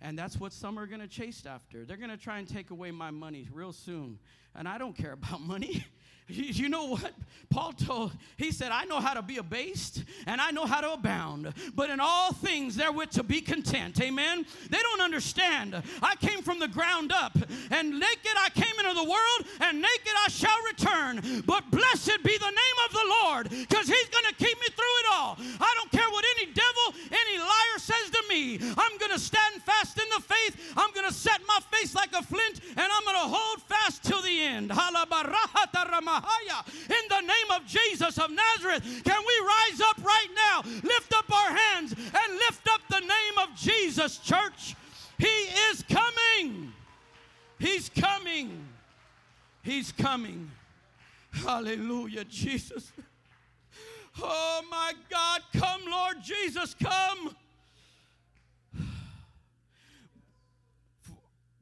And that's what some are going to chase after. They're going to try and take away my money real soon. And I don't care about money. You know what? Paul told, he said, I know how to be abased and I know how to abound, but in all things therewith to be content. Amen. They don't understand. I came from the ground up, and naked I came into the world, and naked I shall return. But blessed be the name of the Lord, because he's going to keep me through it all. I don't care what devil, any liar says to me. I'm going to stand fast in the faith. I'm going to set my face like a flint, and I'm going to hold fast till the end. In the name of Jesus of Nazareth, can we rise up right now, lift up our hands, and lift up the name of Jesus, church? He is coming. He's coming. He's coming. Hallelujah, Jesus. Oh my God, come, Lord Jesus, come.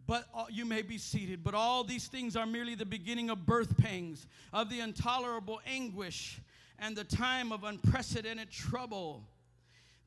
But you may be seated. But all these things are merely the beginning of birth pangs, of the intolerable anguish, and the time of unprecedented trouble.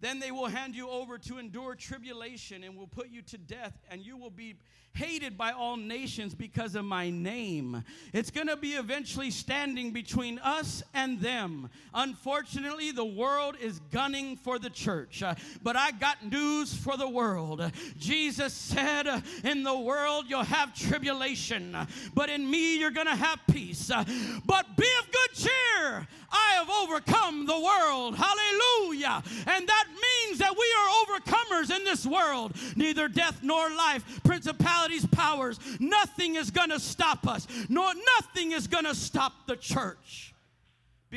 Then they will hand you over to endure tribulation and will put you to death, and you will be hated by all nations because of my name. It's going to be eventually standing between us and them. Unfortunately, the world is gunning for the church, uh, but I got news for the world. Jesus said, uh, In the world you'll have tribulation, but in me you're going to have peace. Uh, but be of good cheer. I have overcome the world. Hallelujah. And that means that we are overcomers in this world. Neither death nor life, principalities, powers, nothing is going to stop us. Nor nothing is going to stop the church.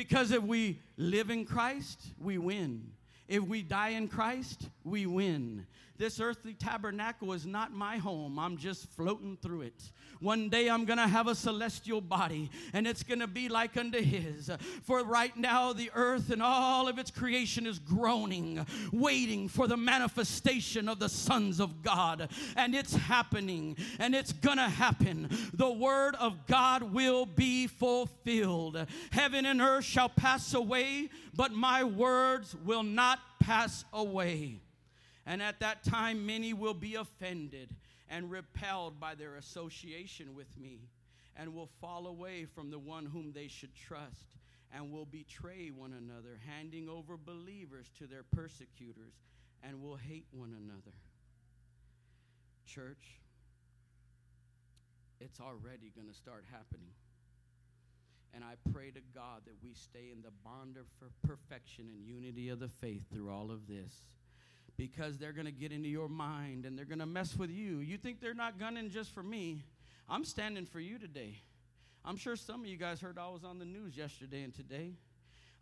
Because if we live in Christ, we win. If we die in Christ, we win. This earthly tabernacle is not my home. I'm just floating through it. One day I'm going to have a celestial body and it's going to be like unto his. For right now, the earth and all of its creation is groaning, waiting for the manifestation of the sons of God. And it's happening and it's going to happen. The word of God will be fulfilled. Heaven and earth shall pass away, but my words will not pass away. And at that time, many will be offended and repelled by their association with me, and will fall away from the one whom they should trust, and will betray one another, handing over believers to their persecutors, and will hate one another. Church, it's already going to start happening. And I pray to God that we stay in the bond of perfection and unity of the faith through all of this because they're going to get into your mind and they're going to mess with you. You think they're not gunning just for me? I'm standing for you today. I'm sure some of you guys heard I was on the news yesterday and today.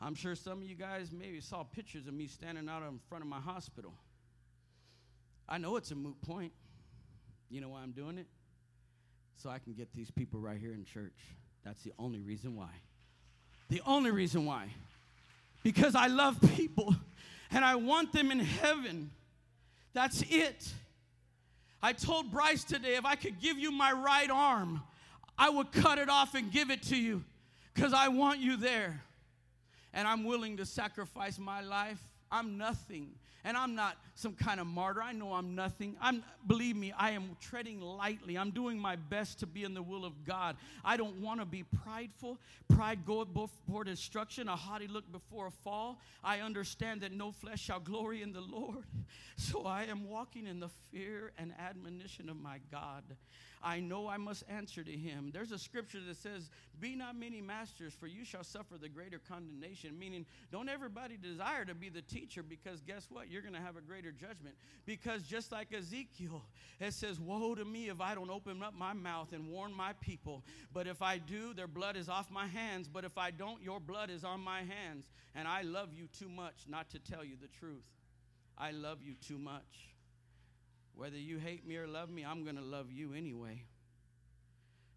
I'm sure some of you guys maybe saw pictures of me standing out in front of my hospital. I know it's a moot point. You know why I'm doing it? So I can get these people right here in church. That's the only reason why. The only reason why. Because I love people and I want them in heaven. That's it. I told Bryce today if I could give you my right arm, I would cut it off and give it to you because I want you there. And I'm willing to sacrifice my life. I'm nothing. And I'm not some kind of martyr. I know I'm nothing. I'm believe me, I am treading lightly. I'm doing my best to be in the will of God. I don't want to be prideful. Pride goeth before destruction, a haughty look before a fall. I understand that no flesh shall glory in the Lord. So I am walking in the fear and admonition of my God. I know I must answer to him. There's a scripture that says, Be not many masters, for you shall suffer the greater condemnation. Meaning, don't everybody desire to be the teacher because guess what? You're going to have a greater judgment. Because just like Ezekiel, it says, Woe to me if I don't open up my mouth and warn my people. But if I do, their blood is off my hands. But if I don't, your blood is on my hands. And I love you too much not to tell you the truth. I love you too much. Whether you hate me or love me, I'm going to love you anyway.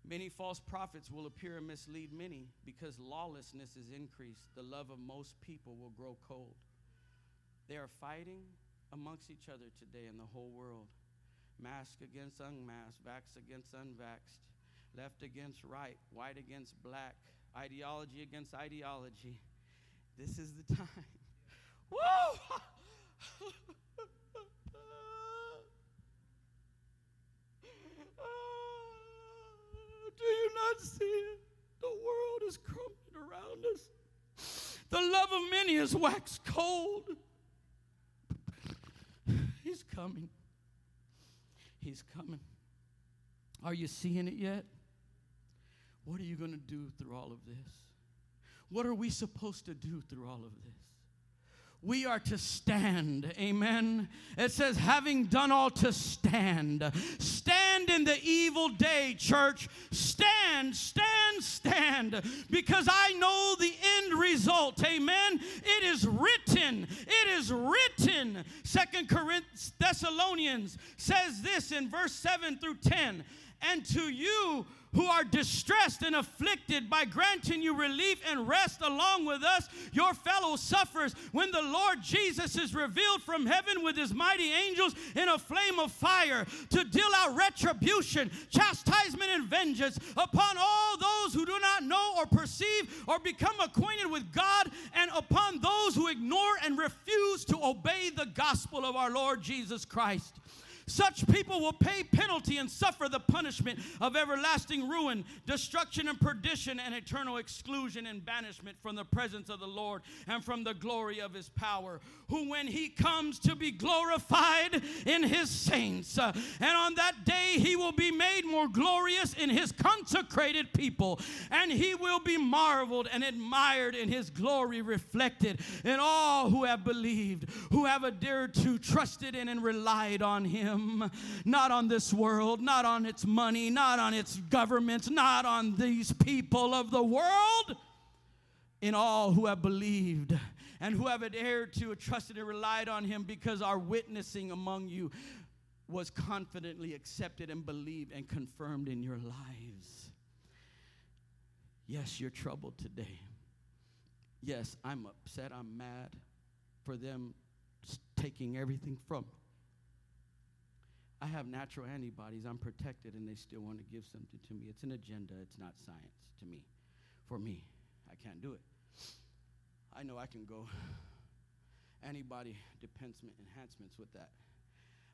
Many false prophets will appear and mislead many because lawlessness is increased. The love of most people will grow cold. They are fighting amongst each other today in the whole world mask against unmasked, vax against unvaxxed, left against right, white against black, ideology against ideology. This is the time. Whoa! Do you not see it? The world is crumbling around us. The love of many is waxed cold. He's coming. He's coming. Are you seeing it yet? What are you going to do through all of this? What are we supposed to do through all of this? We are to stand. Amen. It says, having done all to stand. Stand in the evil day, church. Stand, stand, stand. Because I know the end result. Amen. It is written. It is written. Second Corinthians Thessalonians says this in verse 7 through 10. And to you who are distressed and afflicted by granting you relief and rest along with us, your fellow sufferers, when the Lord Jesus is revealed from heaven with his mighty angels in a flame of fire to deal out retribution, chastisement, and vengeance upon all those who do not know or perceive or become acquainted with God, and upon those who ignore and refuse to obey the gospel of our Lord Jesus Christ. Such people will pay penalty and suffer the punishment of everlasting ruin, destruction and perdition, and eternal exclusion and banishment from the presence of the Lord and from the glory of his power. Who, when he comes to be glorified in his saints, uh, and on that day he will be made more glorious in his consecrated people, and he will be marveled and admired in his glory reflected in all who have believed, who have adhered to, trusted in, and relied on him him, not on this world, not on its money, not on its governments, not on these people of the world, in all who have believed and who have adhered to, trusted, and relied on him because our witnessing among you was confidently accepted and believed and confirmed in your lives. Yes, you're troubled today. Yes, I'm upset, I'm mad for them taking everything from I have natural antibodies. I'm protected, and they still want to give something to me. It's an agenda, it's not science to me. For me, I can't do it. I know I can go antibody enhancements with that.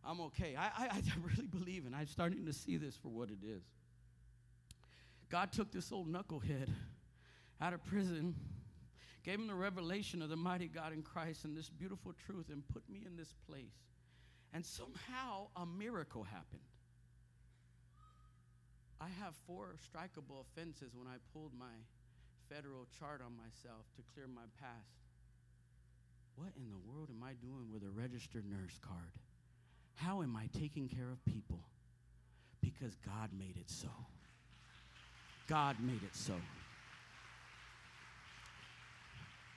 I'm okay. I, I, I really believe, and I'm starting to see this for what it is. God took this old knucklehead out of prison, gave him the revelation of the mighty God in Christ and this beautiful truth, and put me in this place and somehow a miracle happened. I have four strikeable offenses when I pulled my federal chart on myself to clear my past. What in the world am I doing with a registered nurse card? How am I taking care of people? Because God made it so. God made it so.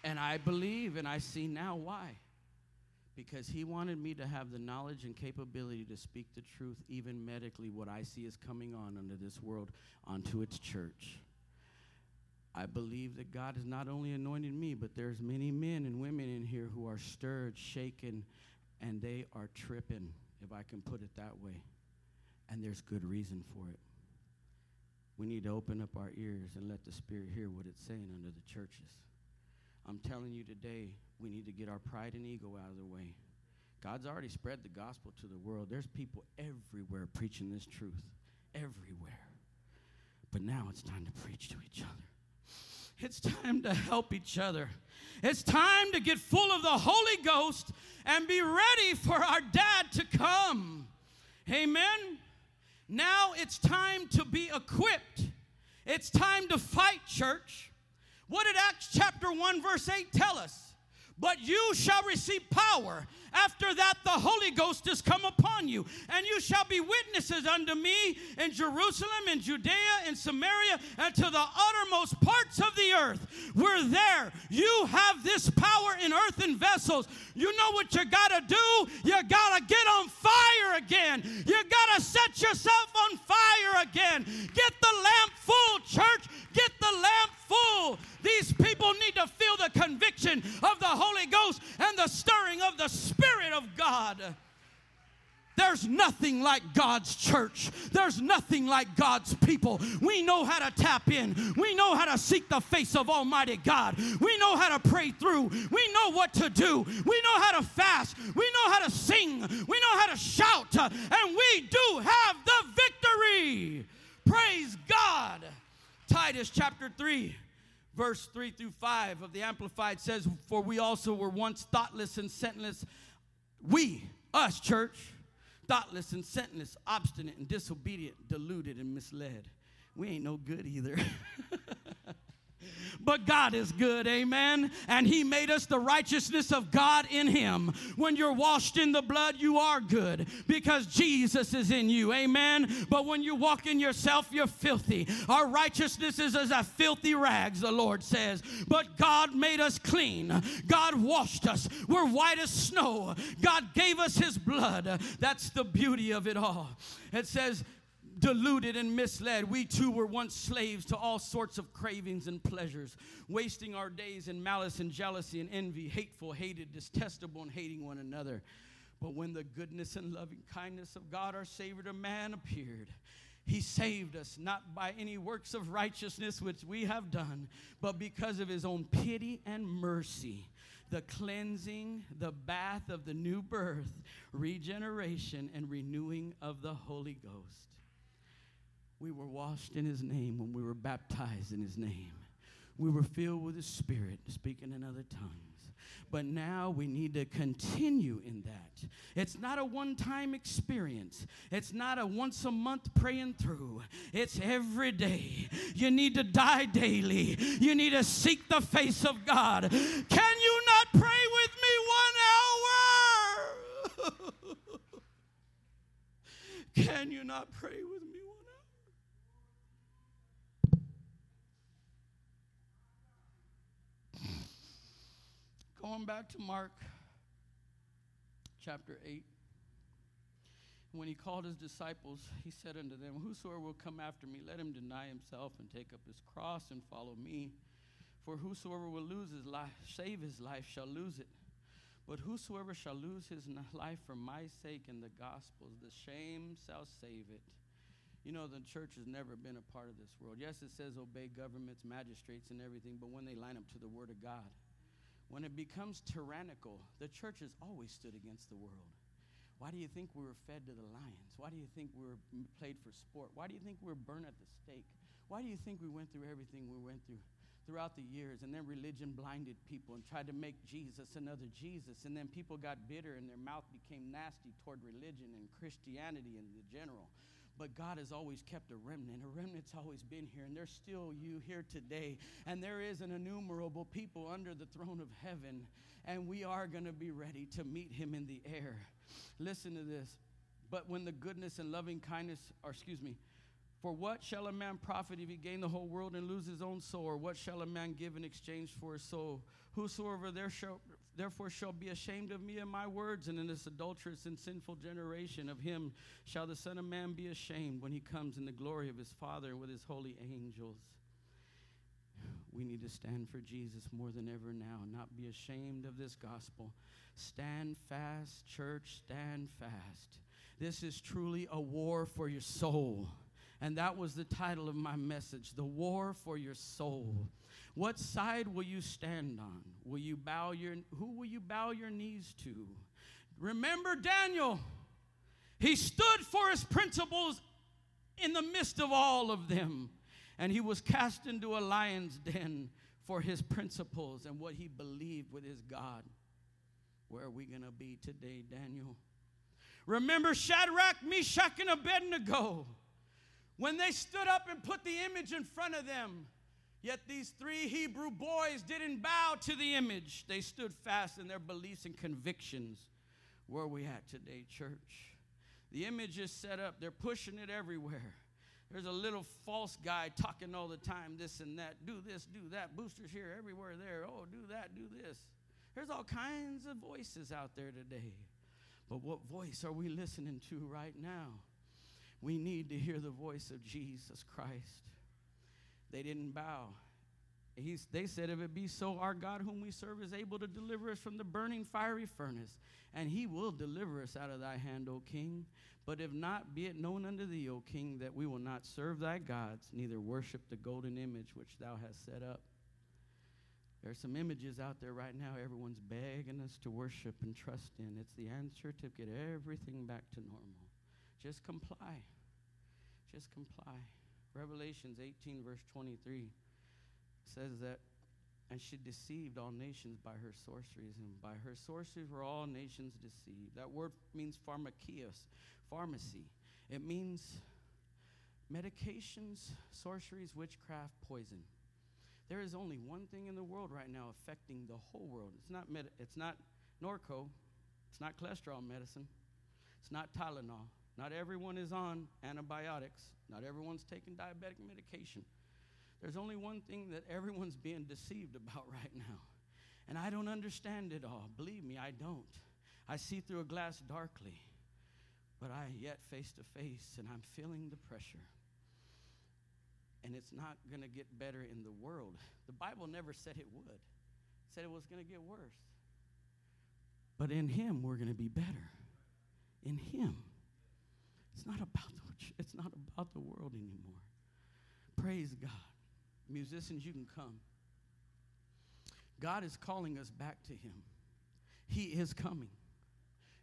And I believe and I see now why because he wanted me to have the knowledge and capability to speak the truth, even medically, what I see is coming on under this world onto its church. I believe that God has not only anointed me, but there's many men and women in here who are stirred, shaken, and they are tripping, if I can put it that way. And there's good reason for it. We need to open up our ears and let the Spirit hear what it's saying under the churches. I'm telling you today, we need to get our pride and ego out of the way. God's already spread the gospel to the world. There's people everywhere preaching this truth, everywhere. But now it's time to preach to each other. It's time to help each other. It's time to get full of the Holy Ghost and be ready for our dad to come. Amen. Now it's time to be equipped. It's time to fight, church. What did Acts chapter 1, verse 8 tell us? But you shall receive power. After that, the Holy Ghost is come upon you, and you shall be witnesses unto me in Jerusalem, in Judea, in Samaria, and to the uttermost parts of the earth. We're there. You have this power in earthen vessels. You know what you got to do? You got to get on fire again. You got to set yourself on fire again. Get the lamp full, church. Get the lamp full. These people need to feel the conviction of the Holy Ghost and the stirring of the Spirit of God. There's nothing like God's church. There's nothing like God's people. We know how to tap in. We know how to seek the face of Almighty God. We know how to pray through. We know what to do. We know how to fast. We know how to sing. We know how to shout. And we do have the victory. Praise God. Titus chapter 3 verse 3 through 5 of the Amplified says, For we also were once thoughtless and senseless. We, us, church, thoughtless and senseless, obstinate and disobedient, deluded and misled. We ain't no good either. but God is good, amen. And He made us the righteousness of God in Him. When you're washed in the blood, you are good because Jesus is in you, amen. But when you walk in yourself, you're filthy. Our righteousness is as a filthy rags, the Lord says. But God made us clean, God washed us. We're white as snow. God gave us His blood. That's the beauty of it all. It says, deluded and misled. We too were once slaves to all sorts of cravings and pleasures, wasting our days in malice and jealousy and envy, hateful, hated, detestable, and hating one another. But when the goodness and loving kindness of God, our Savior to man, appeared, he saved us not by any works of righteousness which we have done, but because of his own pity and mercy the cleansing, the bath of the new birth, regeneration, and renewing of the Holy Ghost. We were washed in his name when we were baptized in his name. We were filled with his spirit, speaking in other tongues. But now we need to continue in that. It's not a one time experience, it's not a once a month praying through. It's every day. You need to die daily. You need to seek the face of God. Can you not pray with me one hour? Can you not pray with me? Going back to Mark chapter 8. When he called his disciples, he said unto them, Whosoever will come after me, let him deny himself and take up his cross and follow me. For whosoever will lose his life, save his life, shall lose it. But whosoever shall lose his life for my sake and the gospel's, the shame shall save it. You know, the church has never been a part of this world. Yes, it says obey governments, magistrates, and everything, but when they line up to the word of God, when it becomes tyrannical, the church has always stood against the world. Why do you think we were fed to the lions? Why do you think we were played for sport? Why do you think we were burned at the stake? Why do you think we went through everything we went through throughout the years? And then religion blinded people and tried to make Jesus another Jesus. And then people got bitter and their mouth became nasty toward religion and Christianity in the general. But God has always kept a remnant. A remnant's always been here, and there's still you here today. And there is an innumerable people under the throne of heaven, and we are going to be ready to meet him in the air. Listen to this. But when the goodness and loving kindness, or excuse me, for what shall a man profit if he gain the whole world and lose his own soul? Or what shall a man give in exchange for his soul? Whosoever therefore shall be ashamed of me and my words, and in this adulterous and sinful generation of him shall the Son of Man be ashamed when he comes in the glory of his Father with his holy angels. We need to stand for Jesus more than ever now, not be ashamed of this gospel. Stand fast, church, stand fast. This is truly a war for your soul. And that was the title of my message The War for Your Soul. What side will you stand on? Will you bow your who will you bow your knees to? Remember Daniel. He stood for his principles in the midst of all of them. And he was cast into a lion's den for his principles and what he believed with his God. Where are we going to be today, Daniel? Remember Shadrach, Meshach, and Abednego when they stood up and put the image in front of them. Yet these three Hebrew boys didn't bow to the image. They stood fast in their beliefs and convictions. Where are we at today, church? The image is set up, they're pushing it everywhere. There's a little false guy talking all the time, this and that. Do this, do that. Boosters here, everywhere there. Oh, do that, do this. There's all kinds of voices out there today. But what voice are we listening to right now? We need to hear the voice of Jesus Christ. They didn't bow. He's, they said, If it be so, our God, whom we serve, is able to deliver us from the burning fiery furnace, and he will deliver us out of thy hand, O king. But if not, be it known unto thee, O king, that we will not serve thy gods, neither worship the golden image which thou hast set up. There are some images out there right now everyone's begging us to worship and trust in. It's the answer to get everything back to normal. Just comply. Just comply. Revelations 18, verse 23 says that, and she deceived all nations by her sorceries, and by her sorceries were all nations deceived. That word means pharmakios, pharmacy. It means medications, sorceries, witchcraft, poison. There is only one thing in the world right now affecting the whole world. It's not, med- it's not Norco, it's not cholesterol medicine, it's not Tylenol. Not everyone is on antibiotics. Not everyone's taking diabetic medication. There's only one thing that everyone's being deceived about right now. And I don't understand it all. Believe me, I don't. I see through a glass darkly, but I yet face to face, and I'm feeling the pressure. And it's not going to get better in the world. The Bible never said it would, it said it was going to get worse. But in Him, we're going to be better. In Him. It's not about the, it's not about the world anymore. Praise God. Musicians, you can come. God is calling us back to Him. He is coming.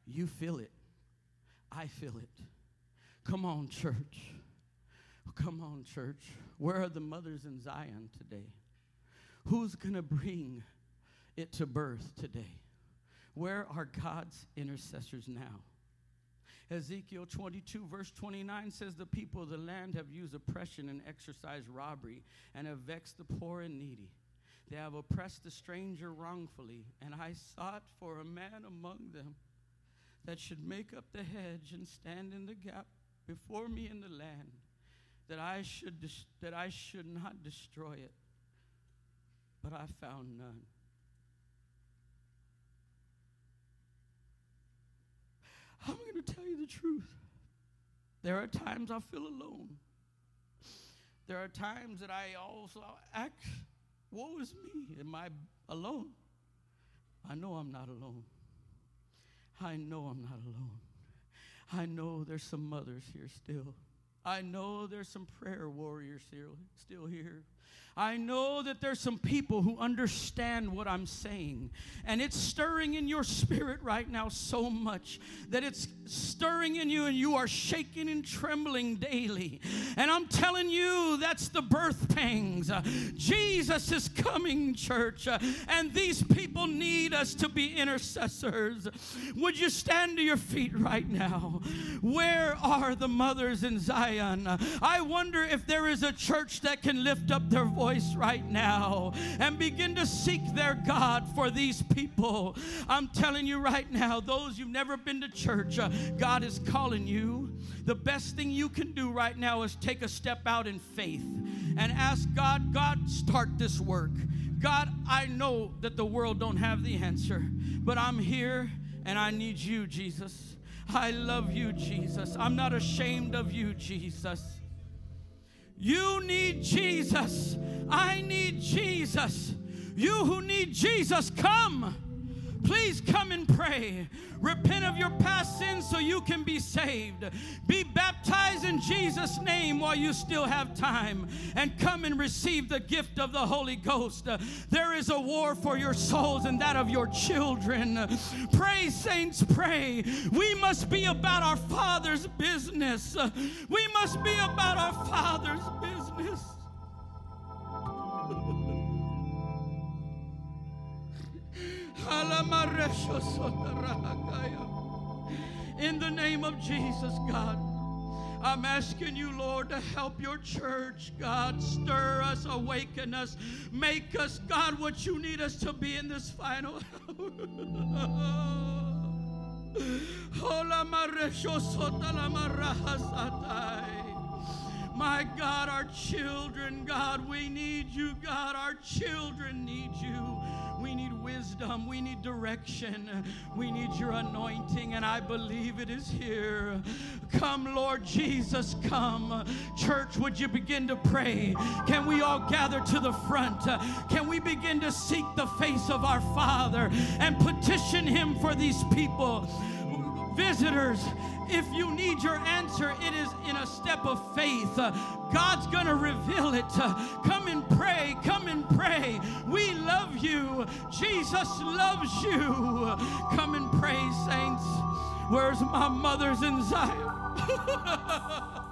You feel it. I feel it. Come on, church. Come on, church. Where are the mothers in Zion today? Who's going to bring it to birth today? Where are God's intercessors now? Ezekiel 22, verse 29 says, The people of the land have used oppression and exercised robbery and have vexed the poor and needy. They have oppressed the stranger wrongfully, and I sought for a man among them that should make up the hedge and stand in the gap before me in the land, that I should, dis- that I should not destroy it. But I found none. I'm going to tell you the truth. There are times I feel alone. There are times that I also act, woe is me. Am I alone? I know I'm not alone. I know I'm not alone. I know there's some mothers here still. I know there's some prayer warriors here, still here. I know that there's some people who understand what I'm saying. And it's stirring in your spirit right now so much that it's stirring in you and you are shaking and trembling daily. And I'm telling you, that's the birth pangs. Jesus is coming, church. And these people need us to be intercessors. Would you stand to your feet right now? Where are the mothers in Zion? I wonder if there is a church that can lift up their voice voice right now and begin to seek their God for these people. I'm telling you right now, those you've never been to church, uh, God is calling you. The best thing you can do right now is take a step out in faith and ask God, God, start this work. God, I know that the world don't have the answer, but I'm here and I need you, Jesus. I love you, Jesus. I'm not ashamed of you, Jesus. You need Jesus. I need Jesus. You who need Jesus, come. Please come and pray. Repent of your past sins so you can be saved. Be baptized in Jesus' name while you still have time. And come and receive the gift of the Holy Ghost. There is a war for your souls and that of your children. Pray, saints, pray. We must be about our Father's business. We must be about our Father's business. In the name of Jesus, God. I'm asking you, Lord, to help your church, God. Stir us, awaken us, make us, God, what you need us to be in this final hour. My God, our children, God, we need you, God. Our children need you. We need wisdom. We need direction. We need your anointing, and I believe it is here. Come, Lord Jesus, come. Church, would you begin to pray? Can we all gather to the front? Can we begin to seek the face of our Father and petition Him for these people? Visitors, if you need your answer, it is in a step of faith. God's going to reveal it. Come and pray. Come and pray. We love you. Jesus loves you. Come and pray, saints. Where's my mothers in Zion?